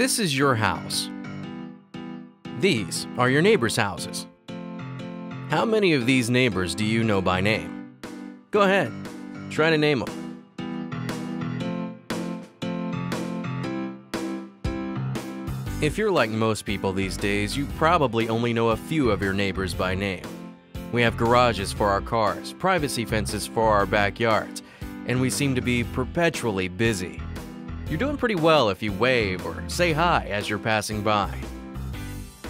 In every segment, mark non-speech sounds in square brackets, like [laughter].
This is your house. These are your neighbors' houses. How many of these neighbors do you know by name? Go ahead, try to name them. If you're like most people these days, you probably only know a few of your neighbors by name. We have garages for our cars, privacy fences for our backyards, and we seem to be perpetually busy. You're doing pretty well if you wave or say hi as you're passing by.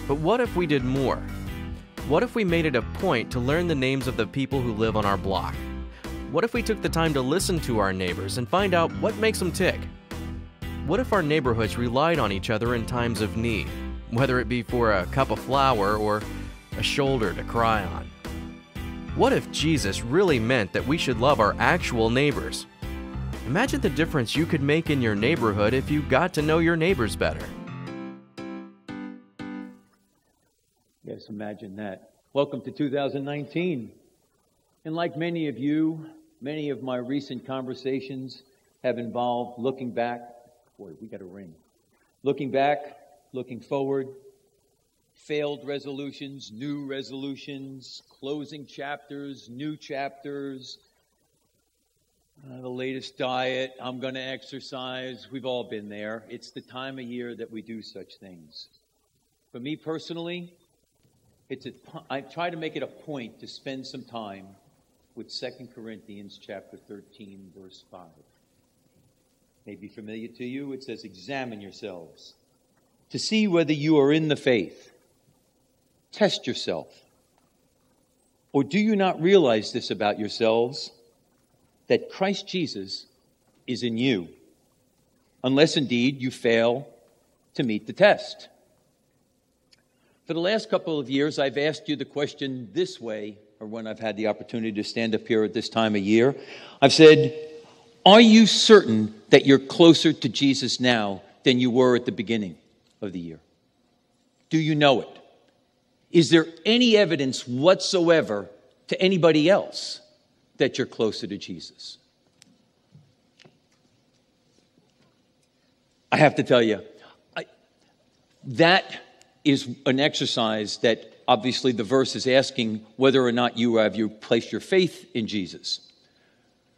But what if we did more? What if we made it a point to learn the names of the people who live on our block? What if we took the time to listen to our neighbors and find out what makes them tick? What if our neighborhoods relied on each other in times of need, whether it be for a cup of flour or a shoulder to cry on? What if Jesus really meant that we should love our actual neighbors? Imagine the difference you could make in your neighborhood if you got to know your neighbors better. Yes, imagine that. Welcome to 2019. And like many of you, many of my recent conversations have involved looking back. Boy, we got a ring. Looking back, looking forward, failed resolutions, new resolutions, closing chapters, new chapters, uh, the latest diet, I'm going to exercise. We've all been there. It's the time of year that we do such things. For me personally, it's a, I try to make it a point to spend some time with 2 Corinthians chapter 13 verse 5. May be familiar to you. It says, examine yourselves to see whether you are in the faith. Test yourself. Or do you not realize this about yourselves? That Christ Jesus is in you. Unless indeed you fail to meet the test. For the last couple of years, I've asked you the question this way, or when I've had the opportunity to stand up here at this time of year. I've said, Are you certain that you're closer to Jesus now than you were at the beginning of the year? Do you know it? Is there any evidence whatsoever to anybody else that you're closer to Jesus? I have to tell you, I, that is an exercise that obviously the verse is asking whether or not you have you placed your faith in Jesus.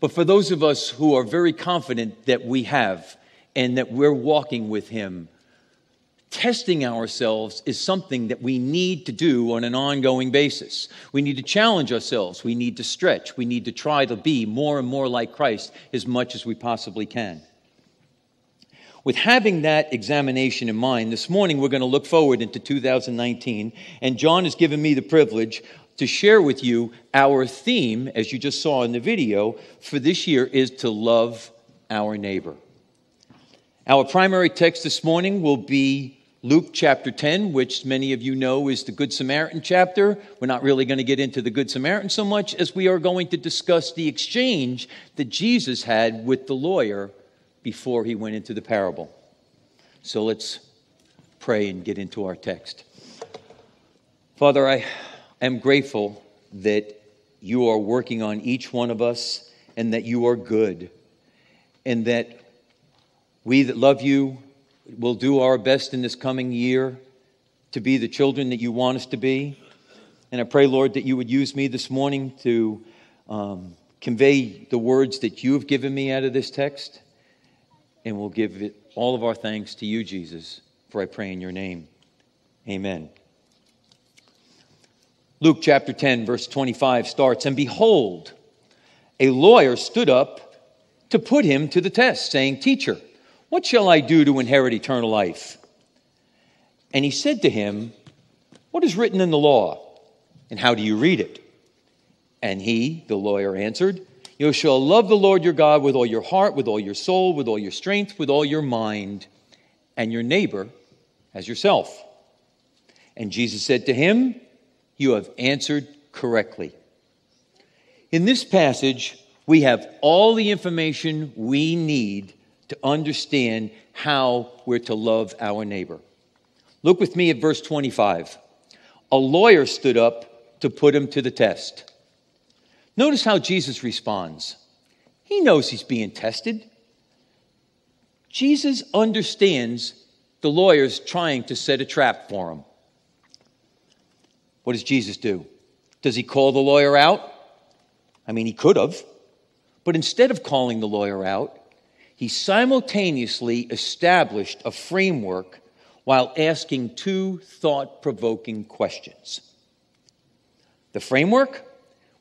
But for those of us who are very confident that we have and that we're walking with him, testing ourselves is something that we need to do on an ongoing basis. We need to challenge ourselves. We need to stretch. We need to try to be more and more like Christ as much as we possibly can. With having that examination in mind, this morning we're going to look forward into 2019, and John has given me the privilege to share with you our theme, as you just saw in the video, for this year is to love our neighbor. Our primary text this morning will be Luke chapter 10, which many of you know is the Good Samaritan chapter. We're not really going to get into the Good Samaritan so much as we are going to discuss the exchange that Jesus had with the lawyer before he went into the parable. So let's pray and get into our text. Father, I am grateful that you are working on each one of us and that you are good and that we that love you will do our best in this coming year to be the children that you want us to be. And I pray, Lord, that you would use me this morning to um, convey the words that you have given me out of this text and we'll give it, all of our thanks to you, Jesus, for I pray in your name. Amen. Luke chapter 10, verse 25 starts And behold, a lawyer stood up to put him to the test, saying, Teacher, what shall I do to inherit eternal life? And he said to him, What is written in the law? And how do you read it? And he, the lawyer, answered, you shall love the Lord your God with all your heart, with all your soul, with all your strength, with all your mind, and your neighbor as yourself. And Jesus said to him, You have answered correctly. In this passage, we have all the information we need to understand how we're to love our neighbor. Look with me at verse 25. A lawyer stood up to put him to the test. Notice how Jesus responds. He knows he's being tested. Jesus understands the lawyer's trying to set a trap for him. What does Jesus do? Does he call the lawyer out? I mean, he could have. But instead of calling the lawyer out, he simultaneously established a framework while asking two thought provoking questions. The framework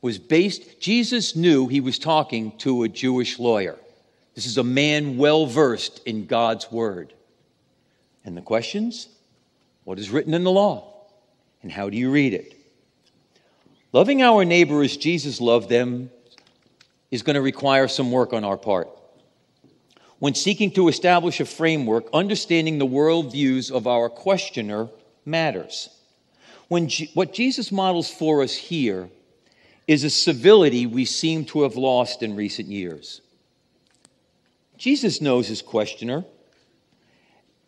was based, Jesus knew he was talking to a Jewish lawyer. This is a man well versed in God's word. And the questions? What is written in the law? And how do you read it? Loving our neighbor as Jesus loved them is going to require some work on our part. When seeking to establish a framework, understanding the worldviews of our questioner matters. When G- what Jesus models for us here is a civility we seem to have lost in recent years. Jesus knows his questioner,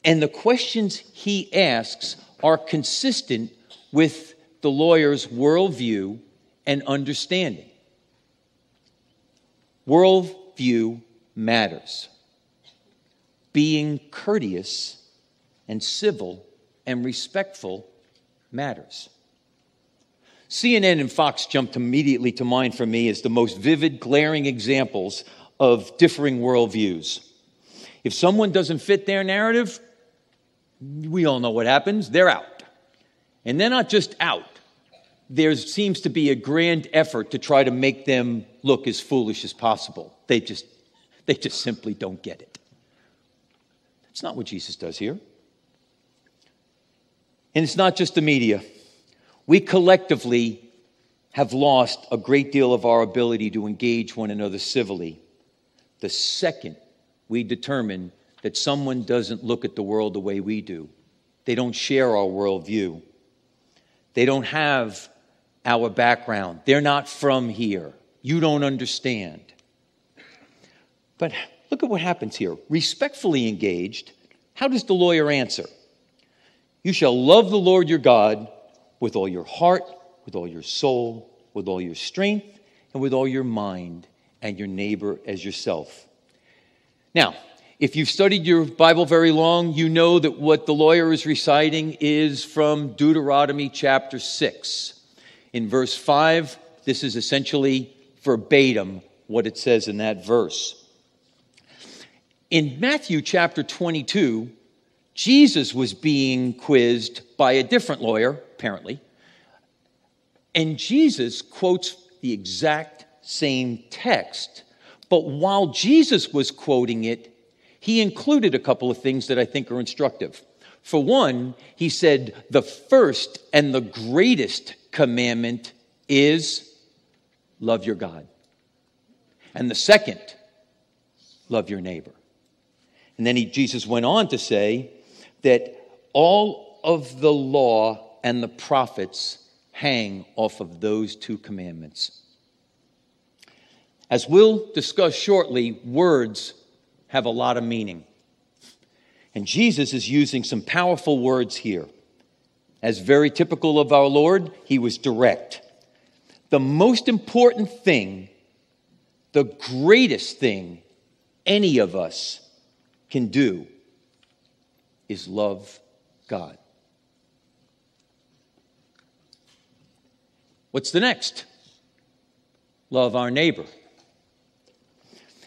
and the questions he asks are consistent with the lawyer's worldview and understanding. Worldview matters. Being courteous and civil and respectful matters. CNN and Fox jumped immediately to mind for me as the most vivid, glaring examples of differing worldviews. If someone doesn't fit their narrative, we all know what happens. They're out. And they're not just out, there seems to be a grand effort to try to make them look as foolish as possible. They just, they just simply don't get it. That's not what Jesus does here. And it's not just the media. We collectively have lost a great deal of our ability to engage one another civilly the second we determine that someone doesn't look at the world the way we do. They don't share our worldview. They don't have our background. They're not from here. You don't understand. But look at what happens here. Respectfully engaged, how does the lawyer answer? You shall love the Lord your God with all your heart, with all your soul, with all your strength, and with all your mind, and your neighbor as yourself. Now, if you've studied your Bible very long, you know that what the lawyer is reciting is from Deuteronomy chapter 6. In verse 5, this is essentially verbatim what it says in that verse. In Matthew chapter 22, Jesus was being quizzed by a different lawyer, apparently, and Jesus quotes the exact same text. But while Jesus was quoting it, he included a couple of things that I think are instructive. For one, he said, the first and the greatest commandment is love your God. And the second, love your neighbor. And then he, Jesus went on to say that all of the law and the prophets hang off of those two commandments. As we'll discuss shortly, words have a lot of meaning. And Jesus is using some powerful words here. As very typical of our Lord, he was direct. The most important thing, the greatest thing any of us can do is love God. What's the next? Love our neighbor.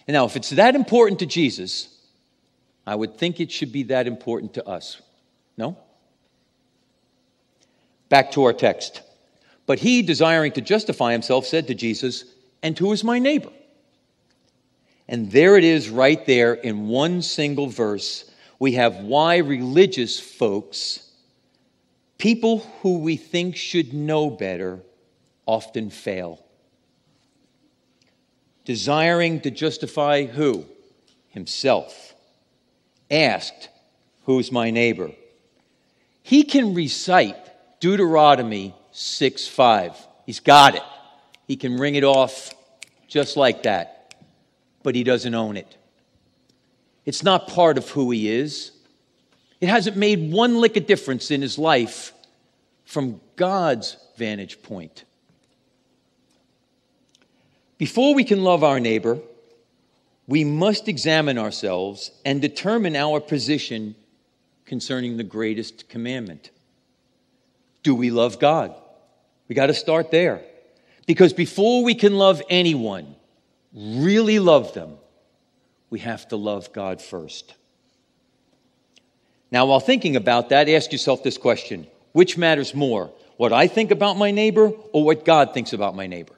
And now, if it's that important to Jesus, I would think it should be that important to us. No? Back to our text. But he, desiring to justify himself, said to Jesus, And who is my neighbor? And there it is, right there in one single verse. We have why religious folks, people who we think should know better, often fail. Desiring to justify who? Himself. Asked, Who's my neighbor? He can recite Deuteronomy 6 5. He's got it. He can ring it off just like that, but he doesn't own it. It's not part of who he is. It hasn't made one lick of difference in his life from God's vantage point. Before we can love our neighbor, we must examine ourselves and determine our position concerning the greatest commandment. Do we love God? We got to start there. Because before we can love anyone, really love them, we have to love God first. Now, while thinking about that, ask yourself this question Which matters more, what I think about my neighbor or what God thinks about my neighbor?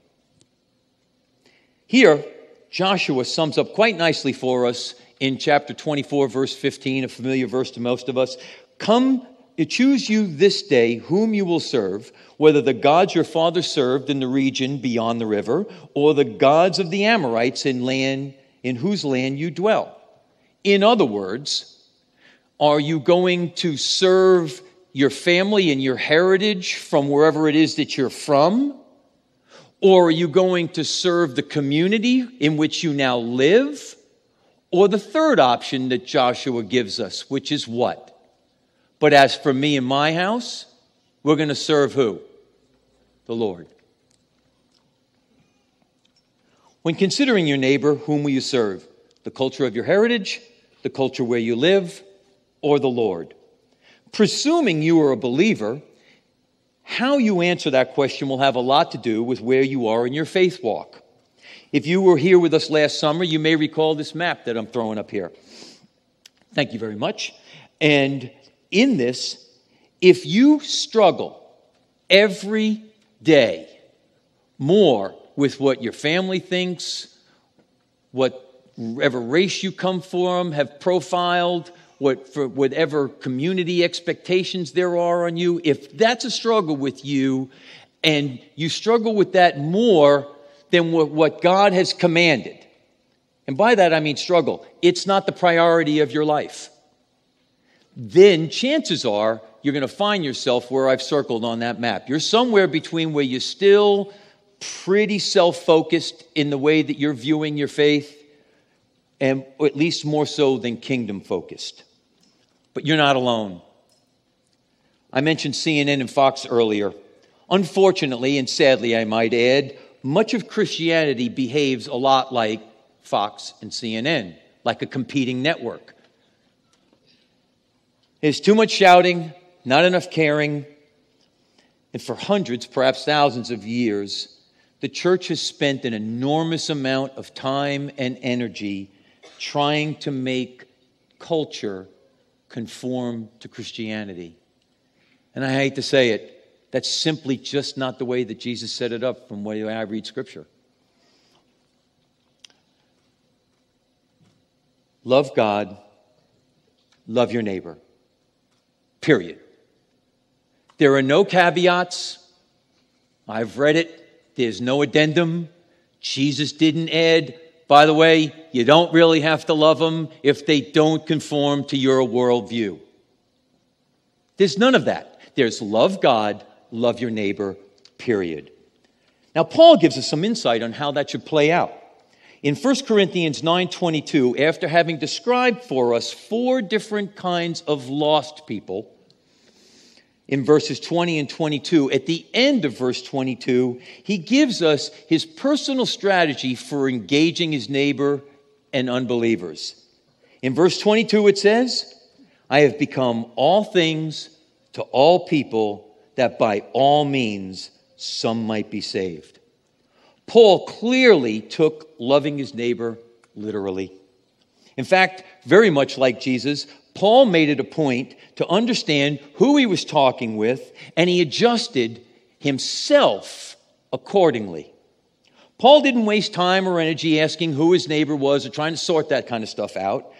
Here, Joshua sums up quite nicely for us in chapter 24, verse 15, a familiar verse to most of us. Come, choose you this day whom you will serve, whether the gods your father served in the region beyond the river, or the gods of the Amorites in land in whose land you dwell. In other words, are you going to serve your family and your heritage from wherever it is that you're from? Or are you going to serve the community in which you now live? Or the third option that Joshua gives us, which is what? But as for me and my house, we're going to serve who? The Lord. When considering your neighbor, whom will you serve? The culture of your heritage, the culture where you live, or the Lord? Presuming you are a believer, how you answer that question will have a lot to do with where you are in your faith walk. If you were here with us last summer, you may recall this map that I'm throwing up here. Thank you very much. And in this, if you struggle every day more with what your family thinks, whatever race you come from, have profiled, what, for whatever community expectations there are on you, if that's a struggle with you and you struggle with that more than what, what God has commanded, and by that I mean struggle, it's not the priority of your life, then chances are you're going to find yourself where I've circled on that map. You're somewhere between where you're still pretty self focused in the way that you're viewing your faith, and at least more so than kingdom focused. But you're not alone. I mentioned CNN and Fox earlier. Unfortunately, and sadly, I might add, much of Christianity behaves a lot like Fox and CNN, like a competing network. There's too much shouting, not enough caring, and for hundreds, perhaps thousands of years, the church has spent an enormous amount of time and energy trying to make culture conform to Christianity. And I hate to say it, that's simply just not the way that Jesus set it up from the way I read Scripture. Love God, love your neighbor. Period. There are no caveats. I've read it. There's no addendum. Jesus didn't add by the way, you don't really have to love them if they don't conform to your worldview. There's none of that. There's love God, love your neighbor, period. Now, Paul gives us some insight on how that should play out. In 1 Corinthians 9:22, after having described for us four different kinds of lost people, in verses 20 and 22, at the end of verse 22, he gives us his personal strategy for engaging his neighbor and unbelievers. In verse 22, it says, I have become all things to all people that by all means some might be saved. Paul clearly took loving his neighbor literally. In fact, very much like Jesus, Paul made it a point to understand who he was talking with, and he adjusted himself accordingly. Paul didn't waste time or energy asking who his neighbor was or trying to sort that kind of stuff out.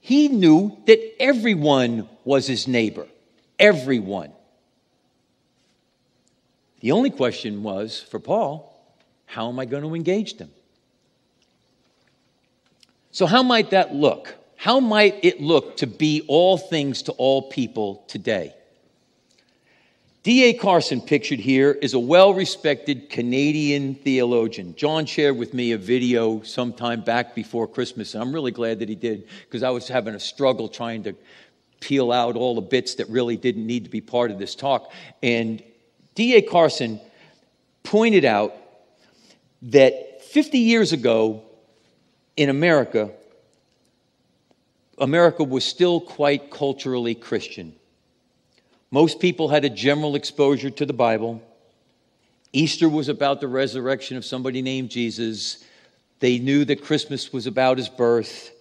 He knew that everyone was his neighbor. Everyone. The only question was for Paul, how am I going to engage them? So, how might that look? How might it look to be all things to all people today? D.A. Carson, pictured here, is a well respected Canadian theologian. John shared with me a video sometime back before Christmas, and I'm really glad that he did because I was having a struggle trying to peel out all the bits that really didn't need to be part of this talk. And D.A. Carson pointed out that 50 years ago in America, America was still quite culturally Christian. Most people had a general exposure to the Bible. Easter was about the resurrection of somebody named Jesus. They knew that Christmas was about his birth.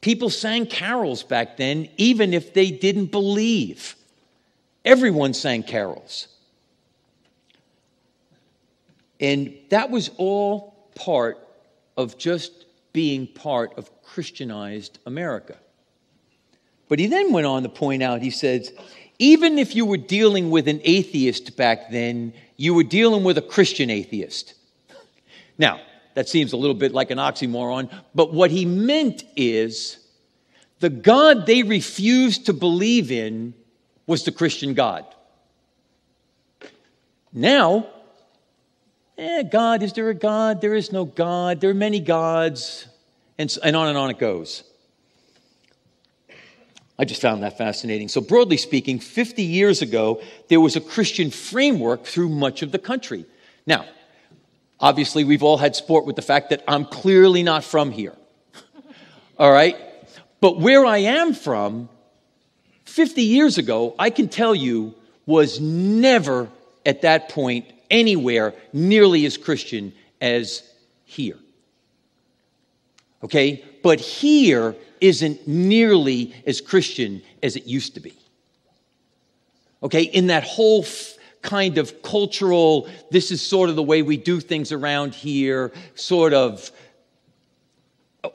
People sang carols back then, even if they didn't believe. Everyone sang carols. And that was all part of just being part of Christianized America. But he then went on to point out, he says, even if you were dealing with an atheist back then, you were dealing with a Christian atheist. Now, that seems a little bit like an oxymoron, but what he meant is the God they refused to believe in was the Christian God. Now, eh, God, is there a God? There is no God. There are many gods. And, and on and on it goes. I just found that fascinating. So, broadly speaking, 50 years ago, there was a Christian framework through much of the country. Now, obviously, we've all had sport with the fact that I'm clearly not from here. [laughs] all right? But where I am from, 50 years ago, I can tell you, was never at that point anywhere nearly as Christian as here. Okay? But here isn't nearly as Christian as it used to be. Okay? In that whole f- kind of cultural, this is sort of the way we do things around here, sort of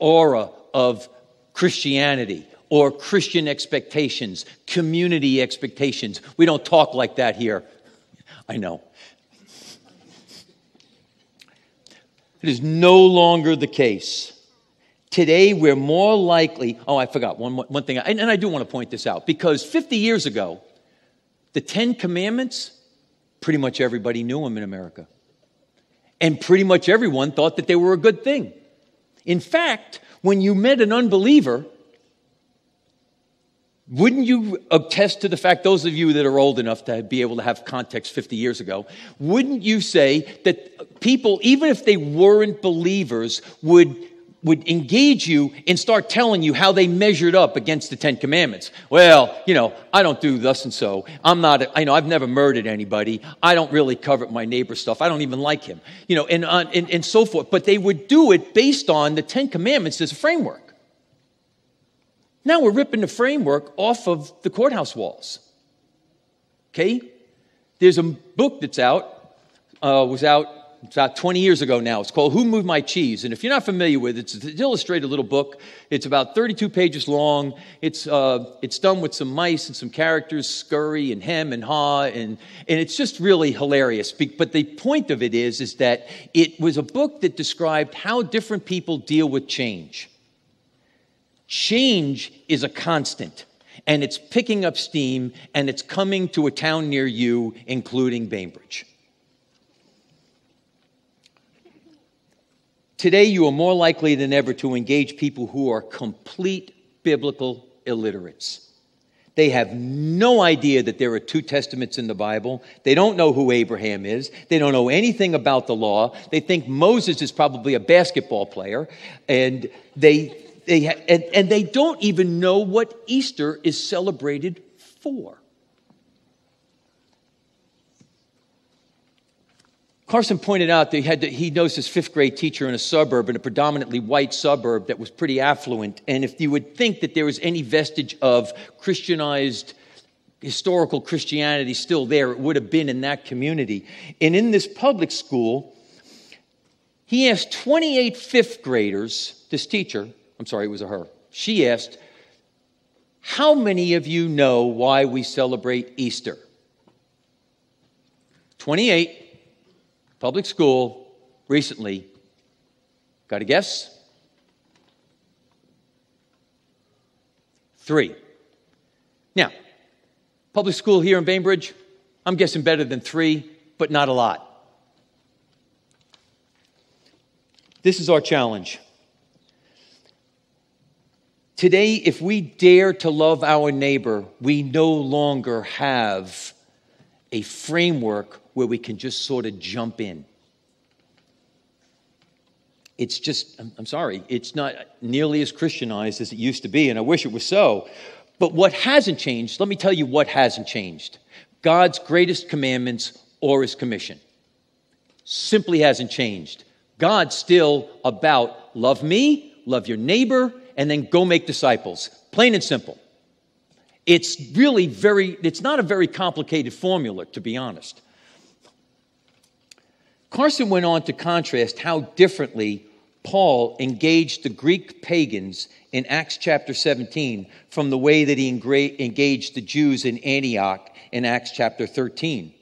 aura of Christianity or Christian expectations, community expectations. We don't talk like that here. I know. It is no longer the case. Today, we're more likely. Oh, I forgot one, one thing, and I do want to point this out because 50 years ago, the Ten Commandments, pretty much everybody knew them in America. And pretty much everyone thought that they were a good thing. In fact, when you met an unbeliever, wouldn't you attest to the fact, those of you that are old enough to be able to have context 50 years ago, wouldn't you say that people, even if they weren't believers, would would engage you and start telling you how they measured up against the Ten Commandments. Well, you know, I don't do thus and so. I'm not, I know, I've never murdered anybody. I don't really covet my neighbor's stuff. I don't even like him, you know, and, uh, and, and so forth. But they would do it based on the Ten Commandments as a framework. Now we're ripping the framework off of the courthouse walls. Okay? There's a book that's out, uh, was out about 20 years ago now. It's called Who Moved My Cheese? And if you're not familiar with it, it's an illustrated little book. It's about 32 pages long. It's, uh, it's done with some mice and some characters, Scurry and Hem and Haw, and, and it's just really hilarious. But the point of it is, is that it was a book that described how different people deal with change. Change is a constant, and it's picking up steam, and it's coming to a town near you, including Bainbridge. Today, you are more likely than ever to engage people who are complete biblical illiterates. They have no idea that there are two testaments in the Bible. They don't know who Abraham is. They don't know anything about the law. They think Moses is probably a basketball player. And they they ha- and, and they don't even know what Easter is celebrated for. Carson pointed out that he, had to, he knows his fifth grade teacher in a suburb, in a predominantly white suburb that was pretty affluent. And if you would think that there was any vestige of Christianized historical Christianity still there, it would have been in that community. And in this public school, he asked 28 fifth graders, this teacher, I'm sorry, it was a her. She asked, How many of you know why we celebrate Easter? 28, public school, recently. Got a guess? Three. Now, public school here in Bainbridge, I'm guessing better than three, but not a lot. This is our challenge. Today, if we dare to love our neighbor, we no longer have a framework where we can just sort of jump in. it's just, I'm, sorry, it's not nearly as Christianized as it used to be, and I wish it was so. But what hasn't changed, let me tell you what hasn't changed God's greatest commandments or his commission. Simply hasn't changed. God's still about love me, love your neighbor, and then go make disciples. Plain and simple. It's really very, it's not a very complicated formula, to be honest. Carson went on to contrast how differently Paul engaged the Greek pagans in Acts chapter 17 from the way that he engaged the Jews in Antioch in Acts chapter 13.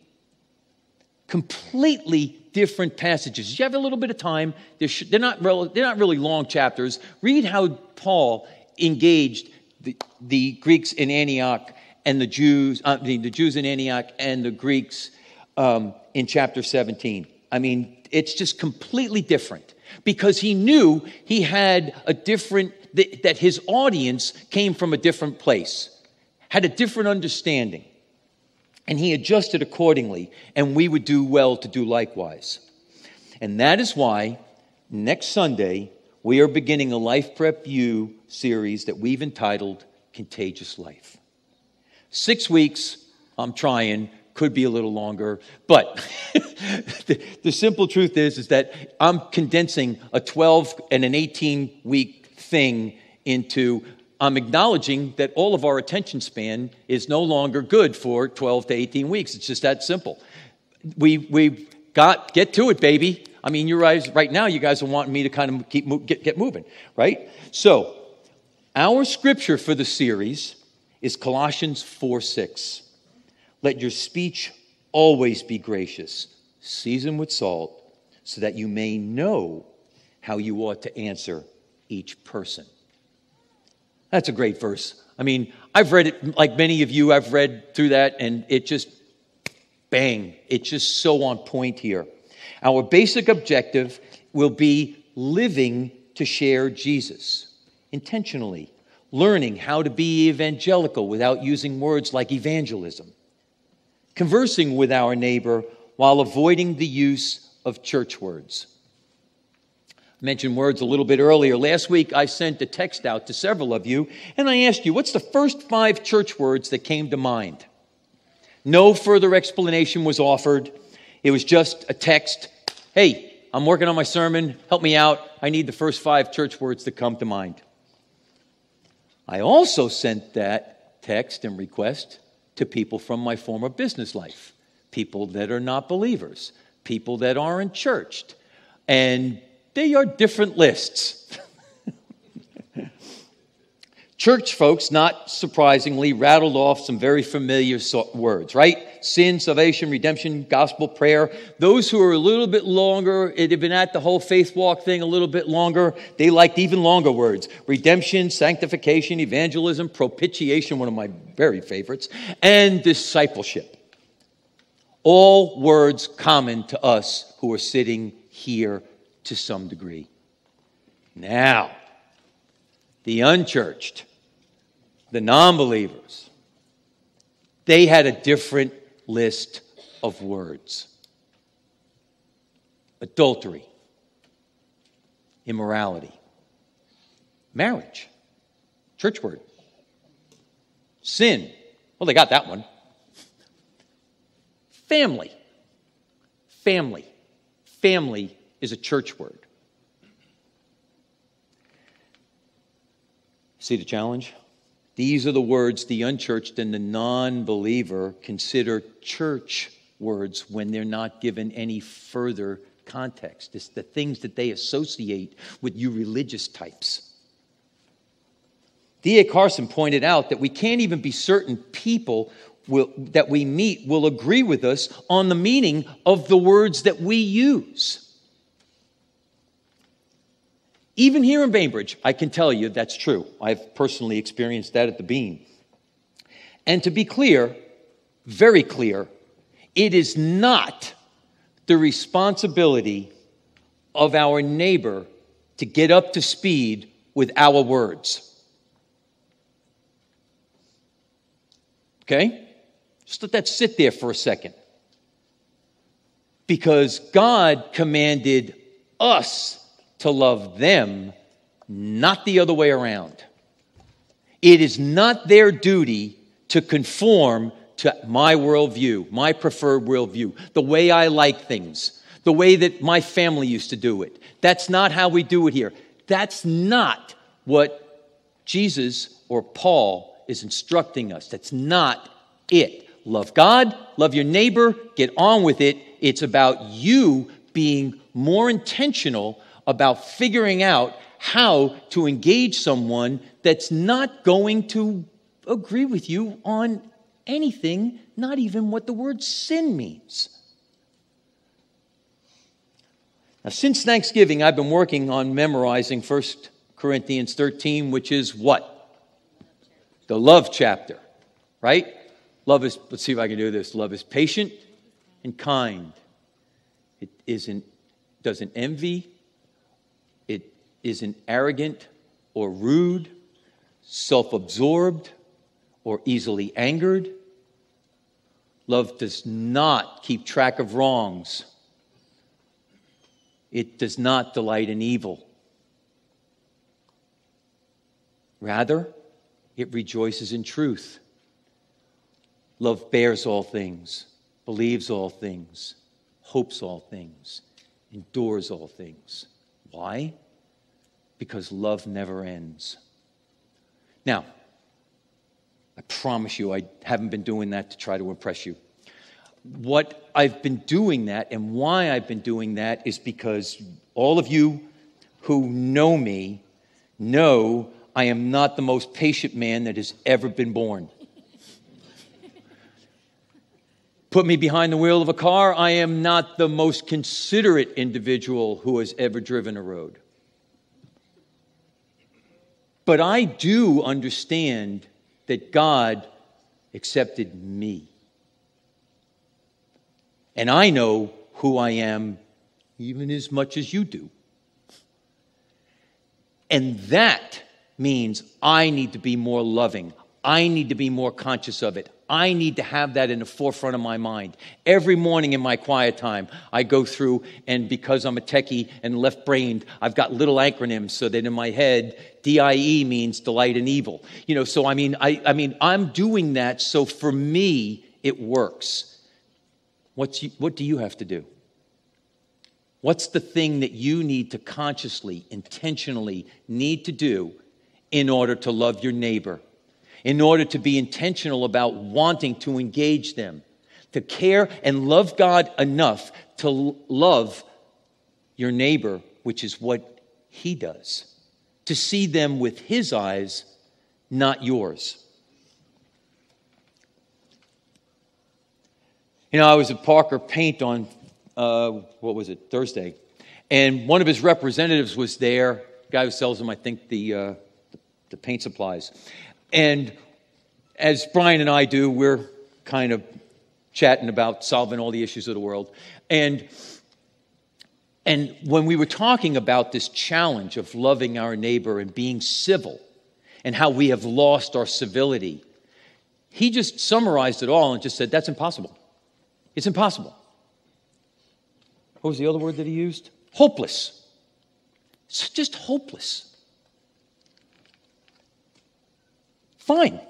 Completely different passages. You have a little bit of time. They're, not, they're not really long chapters. Read how Paul engaged the, the Greeks in Antioch and the Jews, uh, the, the, Jews in Antioch and the Greeks um, in chapter 17. I mean, it's just completely different because he knew he had a different, that his audience came from a different place, had a different understanding. And he adjusted accordingly, and we would do well to do likewise. And that is why next Sunday we are beginning a Life Prep U series that we've entitled Contagious Life. Six weeks, I'm trying, could be a little longer, but [laughs] the, the, simple truth is, is that I'm condensing a 12 and an 18 week thing into I'm acknowledging that all of our attention span is no longer good for 12 to 18 weeks. It's just that simple. We, we've got, get to it, baby. I mean, you guys, right now, you guys are wanting me to kind of keep get, get moving, right? So, our scripture for the series is Colossians 4 6. Let your speech always be gracious, seasoned with salt, so that you may know how you ought to answer each person. That's a great verse. I mean, I've read it like many of you, I've read through that, and it just bang, it's just so on point here. Our basic objective will be living to share Jesus intentionally, learning how to be evangelical without using words like evangelism, conversing with our neighbor while avoiding the use of church words. Mentioned words a little bit earlier. Last week, I sent a text out to several of you, and I asked you, what's the first five church words that came to mind? No further explanation was offered. It was just a text. Hey, I'm working on my sermon. Help me out. I need the first five church words to come to mind. I also sent that text and request to people from my former business life, people that are not believers, people that aren't churched. And they are different lists. [laughs] Church folks, not surprisingly, rattled off some very familiar words, right? Sin, salvation, redemption, gospel, prayer. Those who are a little bit longer, it had been at the whole faith walk thing a little bit longer, they liked even longer words. Redemption, sanctification, evangelism, propitiation, one of my very favorites, and discipleship. All words common to us who are sitting here to some degree. Now, the unchurched the non believers, they had a different list of words adultery, immorality, marriage, church word, sin. Well, they got that one. Family. Family. Family is a church word. See the challenge? These are the words the unchurched and the non believer consider church words when they're not given any further context. It's the things that they associate with you religious types. D.A. Carson pointed out that we can't even be certain people will, that we meet will agree with us on the meaning of the words that we use. Even here in Bainbridge, I can tell you that's true. I've personally experienced that at the Bean. And to be clear, very clear, it is not the responsibility of our neighbor to get up to speed with our words. Okay? Just let that sit there for a second. Because God commanded us to love them, not the other way around. It is not their duty to conform to my worldview, my preferred worldview, the way I like things, the way that my family used to do it. That's not how we do it here. That's not what Jesus or Paul is instructing us. That's not it. Love God, love your neighbor, get on with it. It's about you being more intentional about figuring out how to engage someone that's not going to agree with you on anything, not even what the word sin means. Now, since Thanksgiving, I've been working on memorizing 1 Corinthians 13, which is what? The love chapter, right? Love is, let's see if I can do this. Love is patient and kind. It isn't, doesn't envy. Isn't arrogant or rude, self absorbed, or easily angered. Love does not keep track of wrongs. It does not delight in evil. Rather, it rejoices in truth. Love bears all things, believes all things, hopes all things, endures all things. Why? Because love never ends. Now, I promise you, I haven't been doing that to try to impress you. What I've been doing that and why I've been doing that is because all of you who know me know I am not the most patient man that has ever been born. Put me behind the wheel of a car, I am not the most considerate individual who has ever driven a road. But I do understand that God accepted me. And I know who I am even as much as you do. And that means I need to be more loving. I need to be more conscious of it. I need to have that in the forefront of my mind. Every morning in my quiet time, I go through, and because I'm a techie and left brained, I've got little acronyms so that in my head, DIE means delight in evil. You know, so I mean, I, I mean, I'm doing that so for me, it works. What's you, what do you have to do? What's the thing that you need to consciously, intentionally need to do in order to love your neighbor? In order to be intentional about wanting to engage them, to care and love God enough to love your neighbor, which is what he does, to see them with his eyes, not yours. You know, I was at Parker Paint on, uh, what was it, Thursday, and one of his representatives was there, guy who sells them, I think, the, uh, the paint supplies. And as Brian and I do, we're kind of chatting about solving all the issues of the world. And and when we were talking about this challenge of loving our neighbor and being civil and how we have lost our civility, he just summarized it all and just said, That's impossible. It's impossible. What was the other word that he used? Hopeless. It's just hopeless. Fine.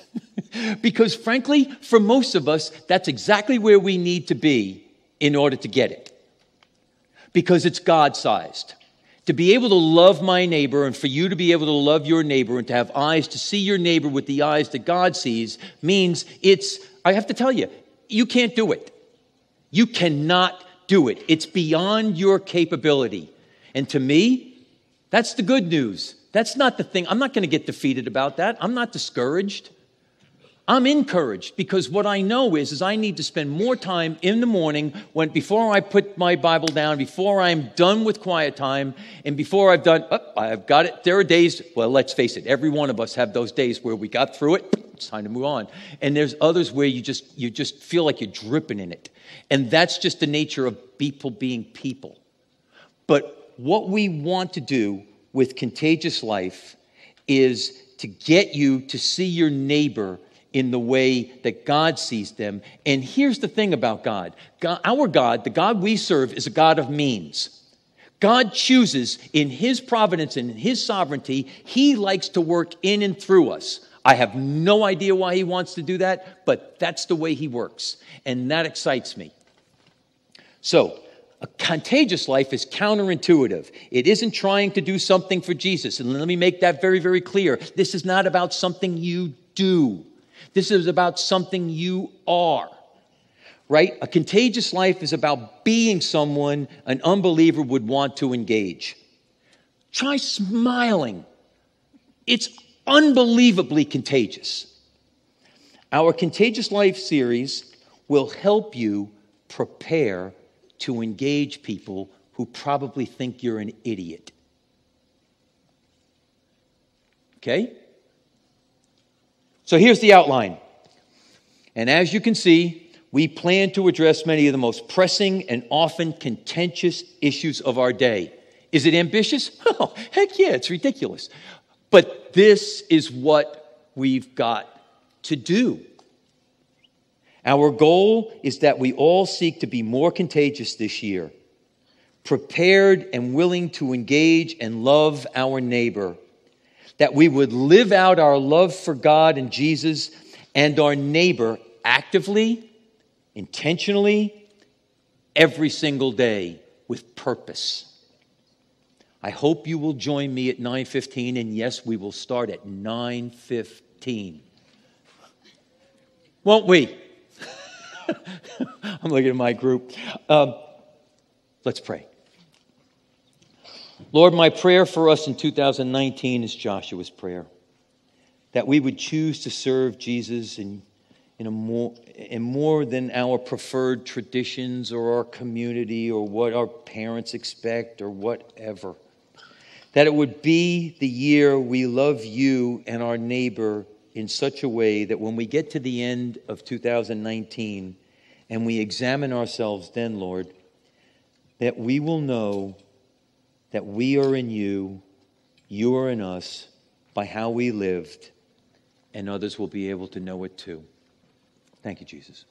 [laughs] because frankly, for most of us, that's exactly where we need to be in order to get it. Because it's God sized. To be able to love my neighbor and for you to be able to love your neighbor and to have eyes to see your neighbor with the eyes that God sees means it's, I have to tell you, you can't do it. You cannot do it. It's beyond your capability. And to me, that's the good news. That's not the thing. I'm not going to get defeated about that. I'm not discouraged. I'm encouraged because what I know is, is I need to spend more time in the morning when before I put my Bible down, before I'm done with quiet time, and before I've done, oh, I've got it. There are days, well, let's face it, every one of us have those days where we got through it. It's time to move on. And there's others where you just you just feel like you're dripping in it. And that's just the nature of people being people. But what we want to do with contagious life is to get you to see your neighbor in the way that God sees them. And here's the thing about God, God our God, the God we serve, is a God of means. God chooses in His providence and in His sovereignty, He likes to work in and through us. I have no idea why He wants to do that, but that's the way He works. And that excites me. So, a contagious life is counterintuitive. It isn't trying to do something for Jesus. And let me make that very, very clear. This is not about something you do, this is about something you are right? A contagious life is about being someone an unbeliever would want to engage. Try smiling. It's unbelievably contagious. Our Contagious Life series will help you prepare to engage people who probably think you're an idiot. Okay? So here's the outline. And as you can see, we plan to address many of the most pressing and often contentious issues of our day. Is it ambitious? [laughs] Oh, heck yeah, it's ridiculous. But this is what we've got to do. Our goal is that we all seek to be more contagious this year, prepared and willing to engage and love our neighbor, that we would live out our love for God and Jesus and our neighbor actively intentionally, every single day with purpose. I hope you will join me at 9:15 and yes, we will start at 9:15. Won't we? [laughs] I'm looking at my group. Um, let's pray. Lord, my prayer for us in 2019 is Joshua's prayer that we would choose to serve Jesus and in, a more, in more than our preferred traditions or our community or what our parents expect or whatever. That it would be the year we love you and our neighbor in such a way that when we get to the end of 2019 and we examine ourselves then, Lord, that we will know that we are in you, you are in us by how we lived, and others will be able to know it too. Thank you, Jesus.